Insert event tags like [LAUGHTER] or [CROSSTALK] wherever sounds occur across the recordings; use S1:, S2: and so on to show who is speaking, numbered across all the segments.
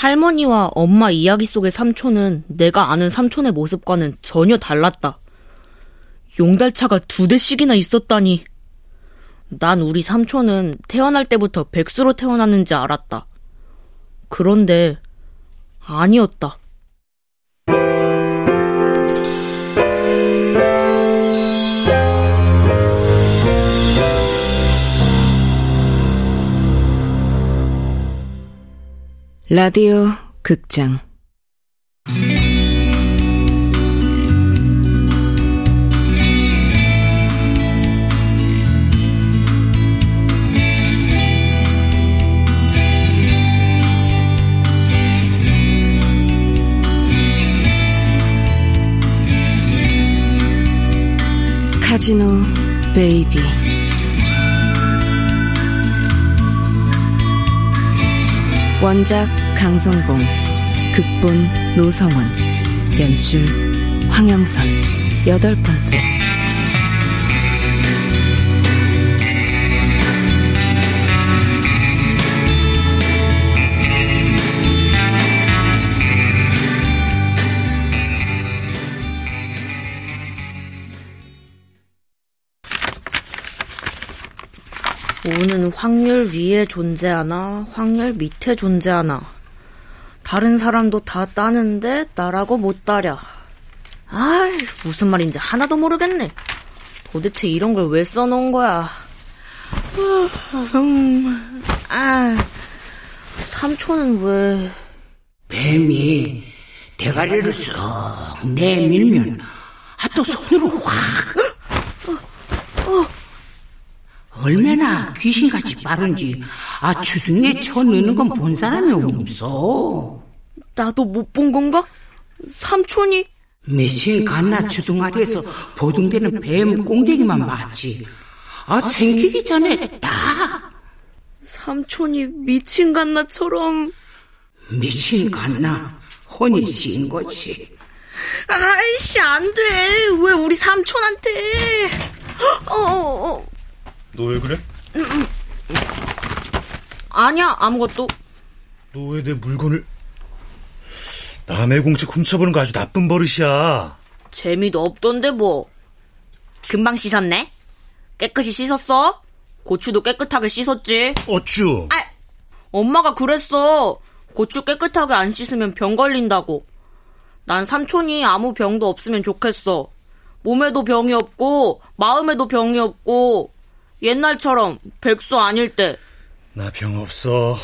S1: 할머니와 엄마 이야기 속의 삼촌은 내가 아는 삼촌의 모습과는 전혀 달랐다. 용달차가 두 대씩이나 있었다니. 난 우리 삼촌은 태어날 때부터 백수로 태어났는지 알았다. 그런데 아니었다.
S2: 라디오 극장. 카지노 베이비. 원작 강성봉 극본 노성원 연출 황영선 여덟 번째.
S1: 오는 확률 위에 존재하나 확률 밑에 존재하나 다른 사람도 다 따는데 나라고 못 따려. 아이 무슨 말인지 하나도 모르겠네. 도대체 이런 걸 왜 써놓은 거야? 음, 아, 삼촌은 왜?
S3: 뱀이 대가리를 쑥 내밀면 아 또 손으로 확 얼마나 귀신같이 빠른지 아 주둥이에 쳐 넣는 건 본 사람이 없어.
S1: 나도 못 본 건가? 삼촌이?
S3: 며칠 갔나 주둥아리에서 보둥대는 뱀 꽁댕이만 봤지. 아 생기기 전에 다
S1: 삼촌이 미친 갓나처럼
S3: 미친 갔나 혼이 씌인 거지.
S1: 아이씨 안 돼. 왜 우리 삼촌한테? 어, 어, 어.
S4: 너왜 그래?
S1: 아니야 아무것도.
S4: 너 왜 내 물건을 남의 공책 훔쳐보는 거 아주 나쁜 버릇이야.
S1: 재미도 없던데 뭐. 금방 씻었네. 깨끗이 씻었어? 고추도 깨끗하게 씻었지.
S4: 어쭈?
S1: 아, 엄마가 그랬어. 고추 깨끗하게 안 씻으면 병 걸린다고. 난 삼촌이 아무 병도 없으면 좋겠어. 몸에도 병이 없고 마음에도 병이 없고 옛날처럼 백수 아닐 때.
S4: 나 병 없어.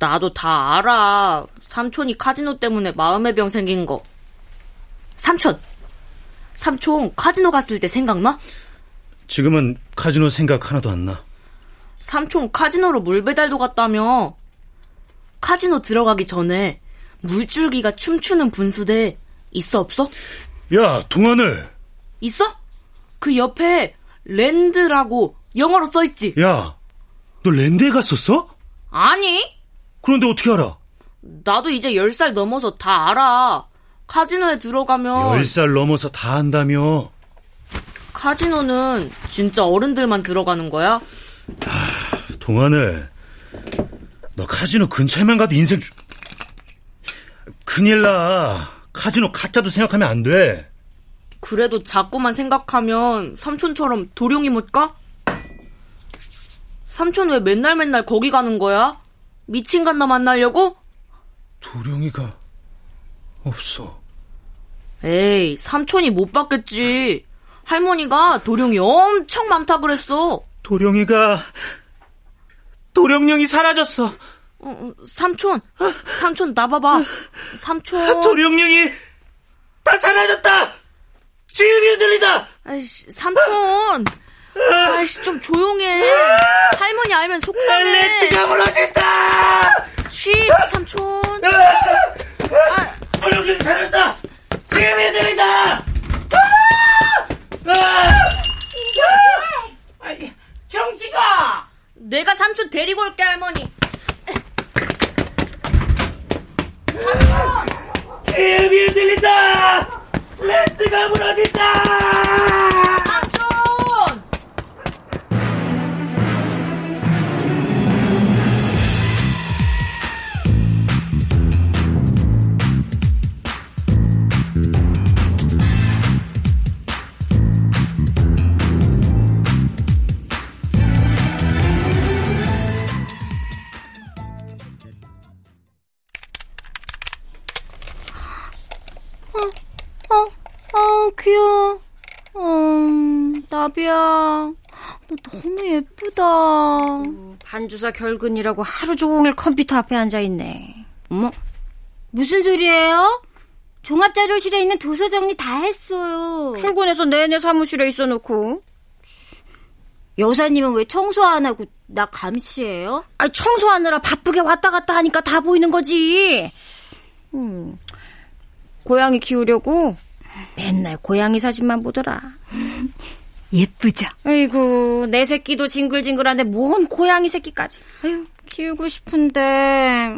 S1: 나도 다 알아. 삼촌이 카지노 때문에 마음의 병 생긴 거. 삼촌. 삼촌 카지노 갔을 때 생각나?
S4: 지금은 카지노 생각 하나도 안 나.
S1: 삼촌 카지노로 물 배달도 갔다며. 카지노 들어가기 전에 물줄기가 춤추는 분수대 있어 없어?
S4: 야, 동안을.
S1: 있어? 그 옆에 랜드라고 영어로 써있지?
S4: 야, 너 랜드에 갔었어?
S1: 아니?
S4: 그런데 어떻게 알아?
S1: 나도 이제 10살 넘어서 다 알아. 카지노에 들어가면
S4: 10살 넘어서 다 한다며.
S1: 카지노는 진짜 어른들만 들어가는 거야?
S4: 동안을. 너 카지노 근처에만 가도 인생 주- 큰일 나. 카지노 가짜도 생각하면 안 돼.
S1: 그래도 자꾸만 생각하면 삼촌처럼 도룡이 못 가? 삼촌 왜 맨날 맨날 거기 가는 거야? 미친 갓나 만나려고?
S4: 도령이가 없어.
S1: 에이, 삼촌이 못 봤겠지. 할머니가 도룡이 엄청 많다 그랬어.
S4: 도령이가 도령령이 사라졌어.
S1: 어, 어, 삼촌, 삼촌 나 봐봐. 삼촌.
S4: 도령령이 다 사라졌다. 지금이 들리다.
S1: 아이씨, 삼촌. 아이씨, 좀 조용해. 할머니 알면 속상해.
S4: 레트가 무너진다.
S1: 쉿, 삼촌.
S4: 도령령이 사라졌다. 지금이 들린다.
S3: 아이, 정지가
S1: 내가 삼촌 데리고 올게, 할머니.
S4: 지금이 들린다. 레트가 무너진다.
S5: 나비야. 너 너무 예쁘다. 어,
S6: 반주사 결근이라고 하루 종일 컴퓨터 앞에 앉아있네.
S5: 어머, 무슨 소리예요? 종합자료실에 있는 도서 정리 다 했어요.
S6: 출근해서 내내 사무실에 있어 놓고.
S5: 여사님은 왜 청소 안 하고 나 감시해요?
S6: 아, 청소하느라 바쁘게 왔다 갔다 하니까 다 보이는 거지. 음, 고양이 키우려고 맨날 고양이 사진만 보더라. [LAUGHS]
S5: 예쁘죠?
S6: 아이고, 내 새끼도 징글징글한데 뭔 고양이 새끼까지.
S5: 아유, 키우고 싶은데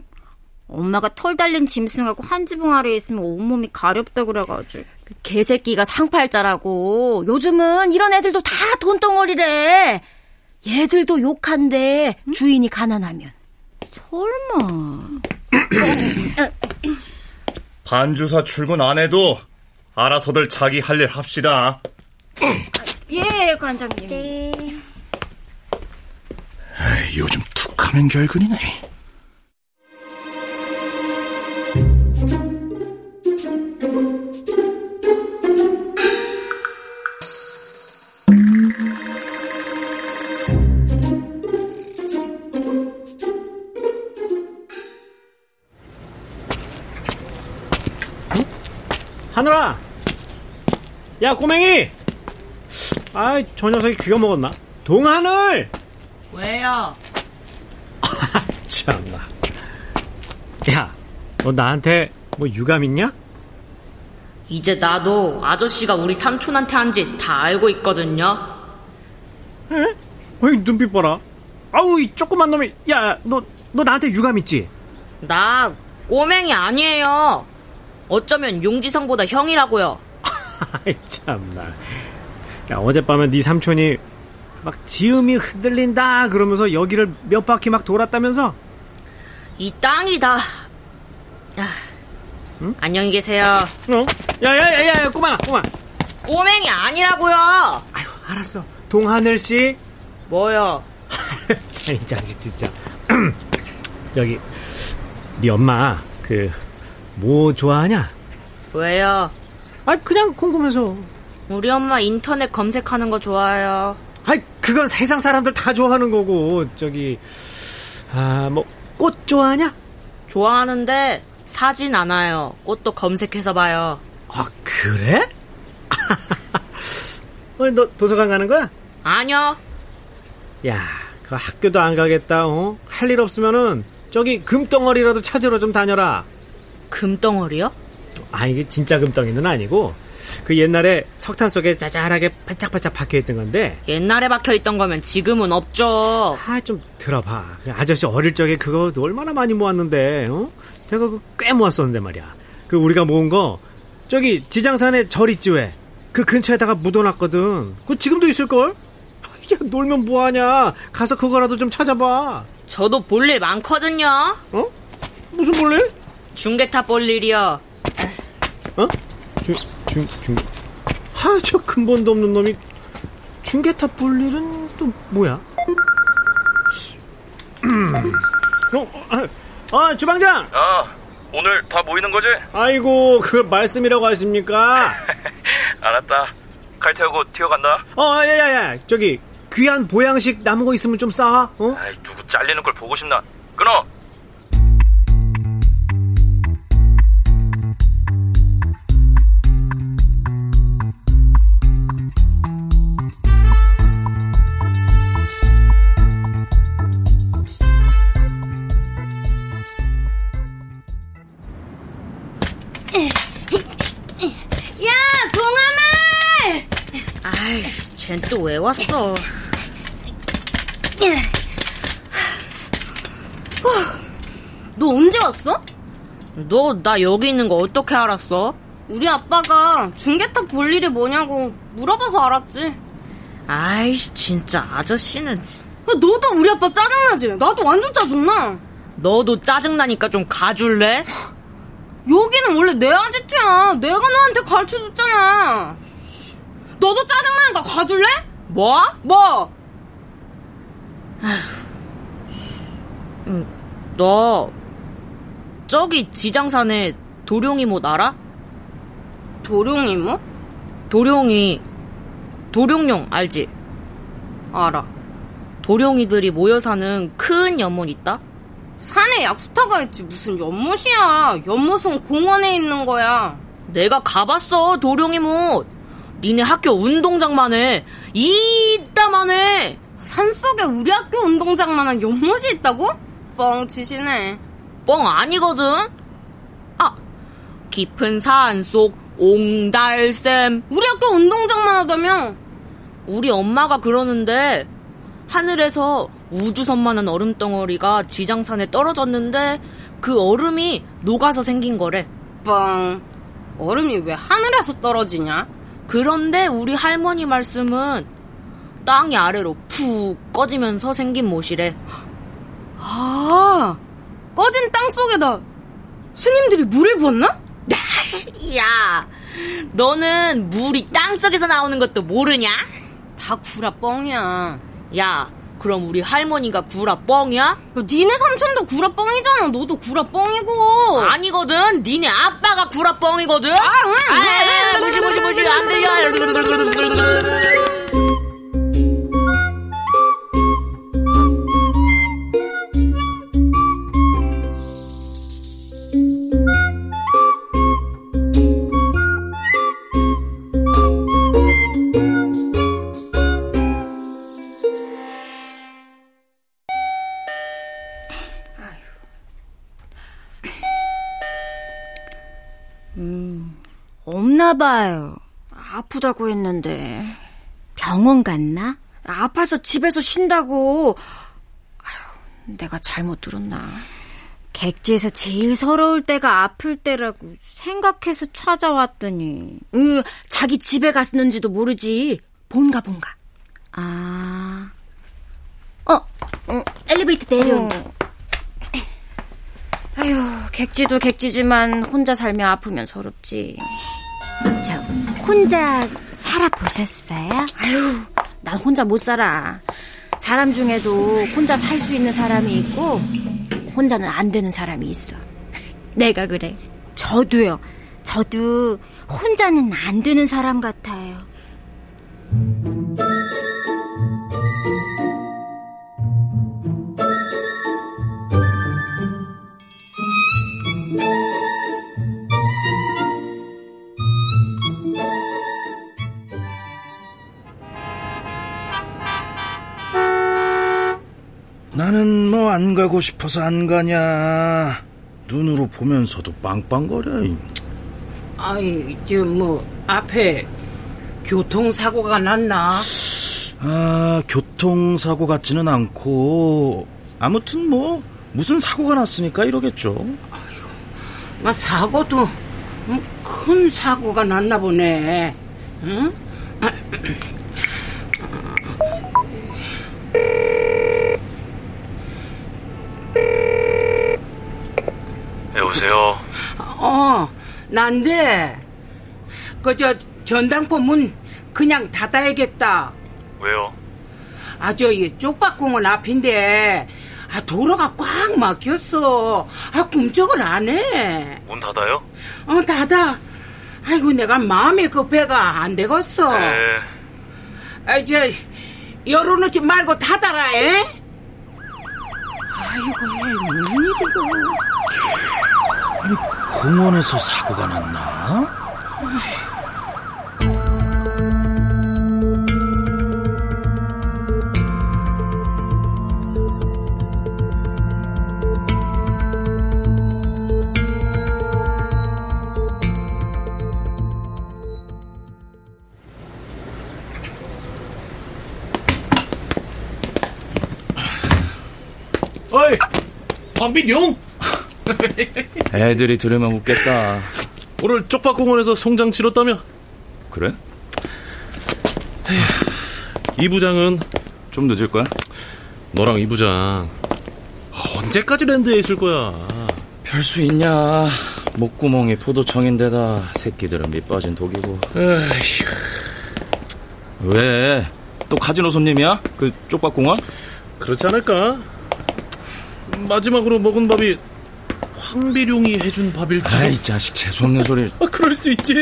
S5: 엄마가 털 달린 짐승하고 한 지붕 아래에 있으면 온몸이 가렵다 그래가지고.
S6: 그 개새끼가 상팔자라고. 요즘은 이런 애들도 다 돈덩어리래. 얘들도 욕한대. 주인이 가난하면.
S5: 설마.
S7: 반주사 출근 안 해도 알아서들 자기 할 일 합시다. [LAUGHS]
S6: 예, 관장님.
S5: 네.
S7: 에이, 요즘 툭하면 결근이네.
S8: 하늘아! 야, 꼬맹이! 아이, 저 녀석이 귀가 먹었나? 동하늘!
S1: 왜요? [LAUGHS]
S8: 참나. 야, 너 나한테 뭐 유감 있냐?
S1: 이제 나도 아저씨가 우리 삼촌한테 한지다 알고 있거든요.
S8: 에? 어이, 눈빛 봐라. 아우, 이 조그만 놈이. 야, 너, 너 나한테 유감 있지?
S1: 나 꼬맹이 아니에요. 어쩌면 용지성보다 형이라고요. [LAUGHS]
S8: 아이, 참나. 야, 어젯밤에 네 삼촌이 막 지음이 흔들린다 그러면서 여기를 몇 바퀴 막 돌았다면서?
S1: 이 땅이 다. 야, 안녕히 계세요.
S8: 어? 야, 야, 야, 야, 꼬마, 꼬마.
S1: 꼬맹이 아니라고요.
S8: 아유, 알았어. 동하늘 씨.
S1: 뭐요? [LAUGHS]
S8: 이 자식 진짜. [CLEARS THROAT] 저기 네 엄마 그 뭐 좋아하냐?
S1: 왜요?
S8: 아 그냥 궁금해서.
S1: 우리 엄마 인터넷 검색하는 거 좋아해요.
S8: 아 그건 세상 사람들 다 좋아하는 거고 저기 아 뭐 꽃 좋아하냐?
S1: 좋아하는데 사진 않아요. 꽃도 검색해서 봐요.
S8: 아 그래? [LAUGHS] 어, 너 도서관 가는 거야?
S1: 아니요.
S8: 야, 그 학교도 안 가겠다. 어? 할 일 없으면은 저기 금덩어리라도 찾으러 좀 다녀라.
S1: 금덩어리요?
S8: 아 이게 진짜 금덩이는 아니고 그 옛날에 석탄 속에 짜잘하게 반짝반짝 박혀있던 건데
S1: 옛날에 박혀있던 거면 지금은 없죠.
S8: 아 좀 들어봐 그 아저씨 어릴 적에 그거 얼마나 많이 모았는데 어? 내가 그꽤 모았었는데 말이야 그 우리가 모은 거 저기 지장산에 절 있지 왜 그 근처에다가 묻어놨거든 그거 지금도 있을걸? 야 놀면 뭐하냐 가서 그거라도 좀 찾아봐
S1: 저도 볼 일 많거든요.
S8: 어? 무슨 볼일?
S1: 중계탑 볼 일이요.
S8: 어? 중, 중, 중. 하, 저 근본도 없는 놈이 중계탑 볼 일은 또 뭐야? 어, 아, 아, 주방장!
S7: 아, 오늘 다 모이는 거지?
S8: 아이고, 그걸 말씀이라고 하십니까? [LAUGHS]
S7: 알았다. 칼 태우고 튀어간다.
S8: 어, 야, 야, 야, 저기, 귀한 보양식 남은 거 있으면 좀 싸, 어?
S7: 아이, 누구 잘리는 걸 보고 싶나? 끊어!
S1: 아이, 쟨또왜 왔어?
S5: 너 언제 왔어?
S1: 너 나 여기 있는 거 어떻게 알았어?
S5: 우리 아빠가 중계탑 볼 일이 뭐냐고 물어봐서 알았지.
S1: 아이씨, 진짜 아저씨는.
S5: 너도 우리 아빠 짜증나지? 나도 완전 짜증나.
S1: 너도 짜증나니까 좀 가줄래? [GASPS]
S5: 여기는 원래 내 아지트야. 내가 너한테 가르쳐줬잖아. 너도 짜증나니까 가줄래?
S1: 뭐?
S5: 뭐?
S1: 너 저기 지장산에 도룡이 못 알아?
S5: 도룡이 뭐?
S1: 도룡이 도룡룡 알지?
S5: 알아.
S1: 도룡이들이 모여 사는 큰 연못 있다?
S5: 산에 약수터가 있지 무슨 연못이야. 연못은 공원에 있는 거야.
S1: 내가 가봤어 도룡이 못. 니네 학교 운동장만 해. 이따만 해.
S5: 산속에 우리 학교 운동장만한 연못이 있다고? 뻥치시네.
S1: 뻥 아니거든? 아, 깊은 산 속 옹달샘.
S5: 우리 학교 운동장만 하다며.
S1: 우리 엄마가 그러는데 하늘에서 우주선만한 얼음 덩어리가 지장산에 떨어졌는데 그 얼음이 녹아서 생긴 거래.
S5: 뻥. 얼음이 왜 하늘에서 떨어지냐?
S1: 그런데 우리 할머니 말씀은 땅이 아래로 푹 꺼지면서 생긴 못이래.
S5: 아, 꺼진 땅 속에다 스님들이 물을 부었나? [LAUGHS]
S1: 야, 너는 물이 땅 속에서 나오는 것도 모르냐?
S5: 다 구라 뻥이야.
S1: 야, 그럼 우리 할머니가 구라 뻥이야?
S5: 야, 니네 삼촌도 구라 뻥이잖아. 너도 구라 뻥이고.
S1: 아니거든. 니네 아빠가 구라 뻥이거든.
S5: 아, 응.
S1: 아, 무시 무시 무시 안 들려.
S5: 봐요.
S6: 아프다고 했는데.
S5: 병원 갔나?
S6: 아파서 집에서 쉰다고. 아휴, 내가 잘못 들었나.
S5: 객지에서 제일 서러울 때가 아플 때라고 생각해서 찾아왔더니.
S6: 응, 자기 집에 갔는지도 모르지. 본가 본가.
S5: 아. 어, 응, 엘리베이터 내려온다.
S6: 아휴, 객지도 객지지만 혼자 살면 아프면 서럽지.
S5: 저, 혼자 살아 보셨어요?
S6: 아휴, 난 혼자 못 살아. 사람 중에도 혼자 살 수 있는 사람이 있고, 혼자는 안 되는 사람이 있어. [LAUGHS] 내가 그래.
S5: 저도요. 저도 혼자는 안 되는 사람 같아요.
S4: 나는 뭐 안 가고 싶어서 안 가냐. 눈으로 보면서도 빵빵거려.
S3: 아이, 저, 뭐, 앞에 교통사고가 났나?
S4: 아, 교통사고 같지는 않고, 아무튼 뭐, 무슨 사고가 났으니까 이러겠죠.
S3: 막 사고도 음, 큰 사고가 났나 보네. 응? [CLEARS THROAT]
S7: 여보세요.
S3: 어, 난데, 그, 저, 전당포 문 그냥 닫아야겠다.
S7: 왜요?
S3: 아, 저, 이 쪽박공원 앞인데, 아, 도로가 꽉 막혔어. 아, 꿈쩍을 안 해.
S7: 문 닫아요?
S3: 어, 닫아. 아이고, 내가 마음이 급해가 안 되겠어.
S7: 네.
S3: 아, 저, 열어놓지 말고 닫아라, 에? 아이고, 얘, 무슨 일 이고.
S4: 공원에서 사고가 났나?
S9: 어이, 황빈용? [LAUGHS]
S10: 애들이 들으면 웃겠다.
S9: 오늘 쪽박공원에서 송장 치렀다며?
S10: 그래?
S9: 이 부장은
S10: 좀 늦을 거야?
S9: 너랑 이 부장 언제까지 랜드에 있을 거야?
S10: 별 수 있냐. 목구멍이 포도청인데다 새끼들은 밑 빠진 독이고.
S9: 에휴,
S10: 왜? 또 카지노 손님이야? 그 쪽박공원?
S9: 그렇지 않을까? 마지막으로 먹은 밥이 황비룡이 해준 밥일지.
S10: 아이 자식 재수없는 소리.
S9: 아, 그럴 수 있지.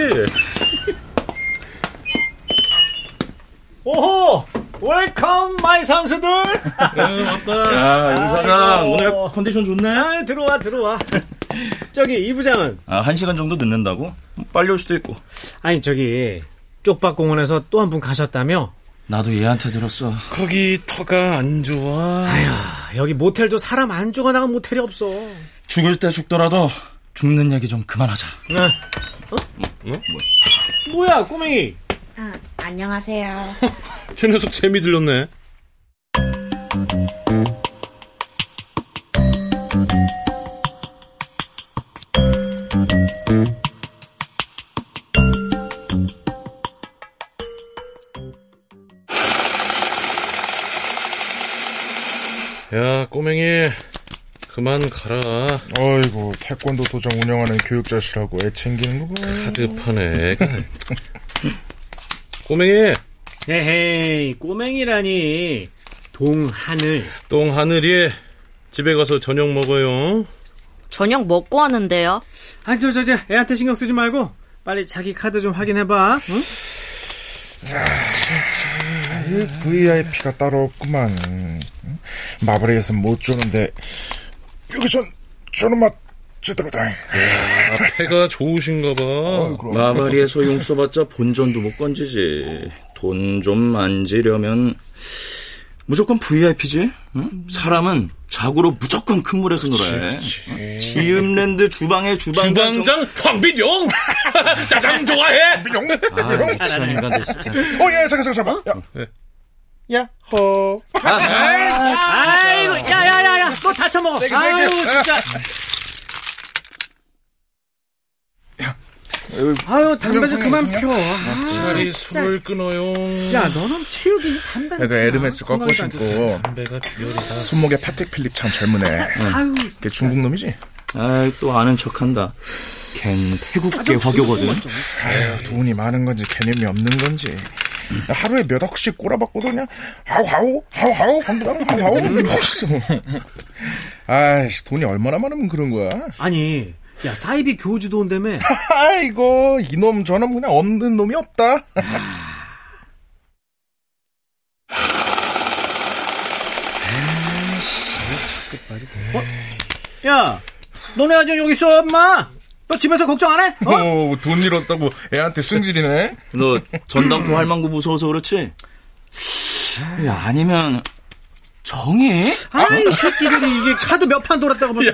S8: 오호! Welcome my 선수들!
S9: 네, 왔다.
S10: 야, 임 사장 오늘 컨디션 좋네.
S8: 아, 들어와 들어와. 저기 이 부장은
S10: 아, 한 시간 정도 늦는다고? 빨리 올 수도 있고.
S8: 아니 저기 쪽박 공원에서 또 한 분 가셨다며?
S10: 나도 얘한테 들었어.
S9: 거기 터가 안 좋아.
S8: 아휴 여기 모텔도 사람 안 죽어나간 모텔이 없어.
S10: 죽을 때 죽더라도 죽는 얘기 좀 그만하자.
S8: 어? 뭐야 꼬맹이?
S5: 아, 안녕하세요. [LAUGHS]
S9: 저 녀석 재미 들렸네. 그만 가라.
S4: 어이구 태권도 도장 운영하는 교육자시라고 애 챙기는 거고
S9: 카드판에 애가. 꼬맹이,
S8: 헤헤이 꼬맹이라니 동하늘.
S9: 똥하늘이 집에 가서 저녁 먹어요.
S1: 저녁 먹고 하는데요.
S8: 아니 저저 저 애한테 신경 쓰지 말고 빨리 자기 카드 좀 확인해봐. 응?
S4: VIP가 따로 없구만 마블에게선 못 주는데 여기선 저는 맛 제대로다
S9: 폐가 좋으신가 봐.
S10: 마바리에서 용 써봤자 본전도 못 건지지. 돈 좀 만지려면 무조건 VIP지. 응? 사람은 자고로 무조건 큰 물에서 놀아야 해. 지음랜드 주방에 주방장.
S9: 주방장 황비룡! [LAUGHS] 짜장 좋아해!
S4: 비룡
S10: 아, 미친 인간들 진짜.
S4: 어 야 잠깐 잠깐 잠깐 야 야호
S8: 아이고 야야야 야너 다쳐 먹어. 아유 진짜. 아유 담배 좀 그만 펴. 아,
S9: 차라리 술을 끊어요.
S8: 야 너는 체육이 담배.
S4: 내가 에르메스 꺾고 신고
S9: 담배가 열이다.
S4: 손목에 파텍 필립 참 젊으네
S8: 아유
S4: 걔 중국 놈이지?
S10: 아이, 또 아는 척 한다. 걘 태국계 화교거든.
S4: 아유 돈이 많은 건지 개념이 없는 건지 하루에 몇 억씩 꼬라박고도 그냥 하우하우 하우하우 방구당 하우 하우. 멋있어 아이씨 돈이 얼마나 많으면 그런 거야?
S8: 아니 야 사이비 교주도 온다며. [LAUGHS]
S4: 아이고 이놈 저놈 그냥 없는 놈이 없다.
S8: 야 너네 아직 여기 있어 엄마. 너 집에서 걱정 안 해? 어?
S4: 어, 돈 잃었다고 애한테 승질이네
S10: 너 전당포 할망구 무서워서 그렇지? 야, 아니면 정이?
S8: 아이 새끼들이 이게 카드 몇 판 돌았다고 뭐
S9: 야,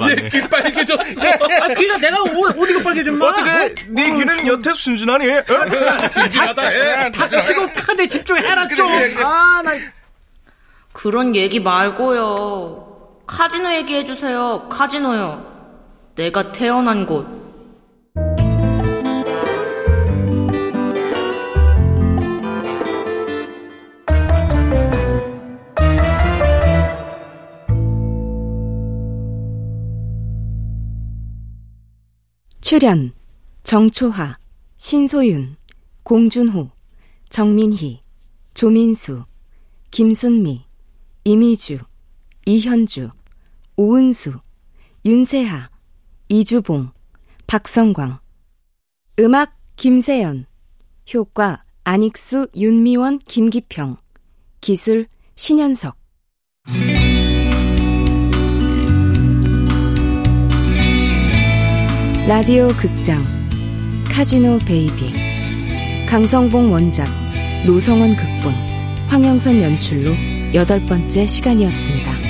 S10: 맞네.
S9: 귀 빨개졌어.
S8: 아 귀가 내가 어, 어디가 빨개졌마
S4: 어떻게 네 귀는 여태 순진하니? 어?
S9: 해.
S8: 닥치고 카드에 집중해라 좀아나
S1: 그런 얘기 말고요. 카지노 얘기해주세요. 카지노요. 내가 태어난 곳.
S2: 출연 정초하, 신소윤, 공준호, 정민희, 조민수, 김순미, 이미주, 이현주, 오은수, 윤세하, 이주봉, 박성광. 음악 김세연. 효과 안익수, 윤미원, 김기평. 기술 신현석. 라디오 극장 카지노 베이비. 강성봉 원작 노성원 극본. 황영선 연출로 여덟 번째 시간이었습니다.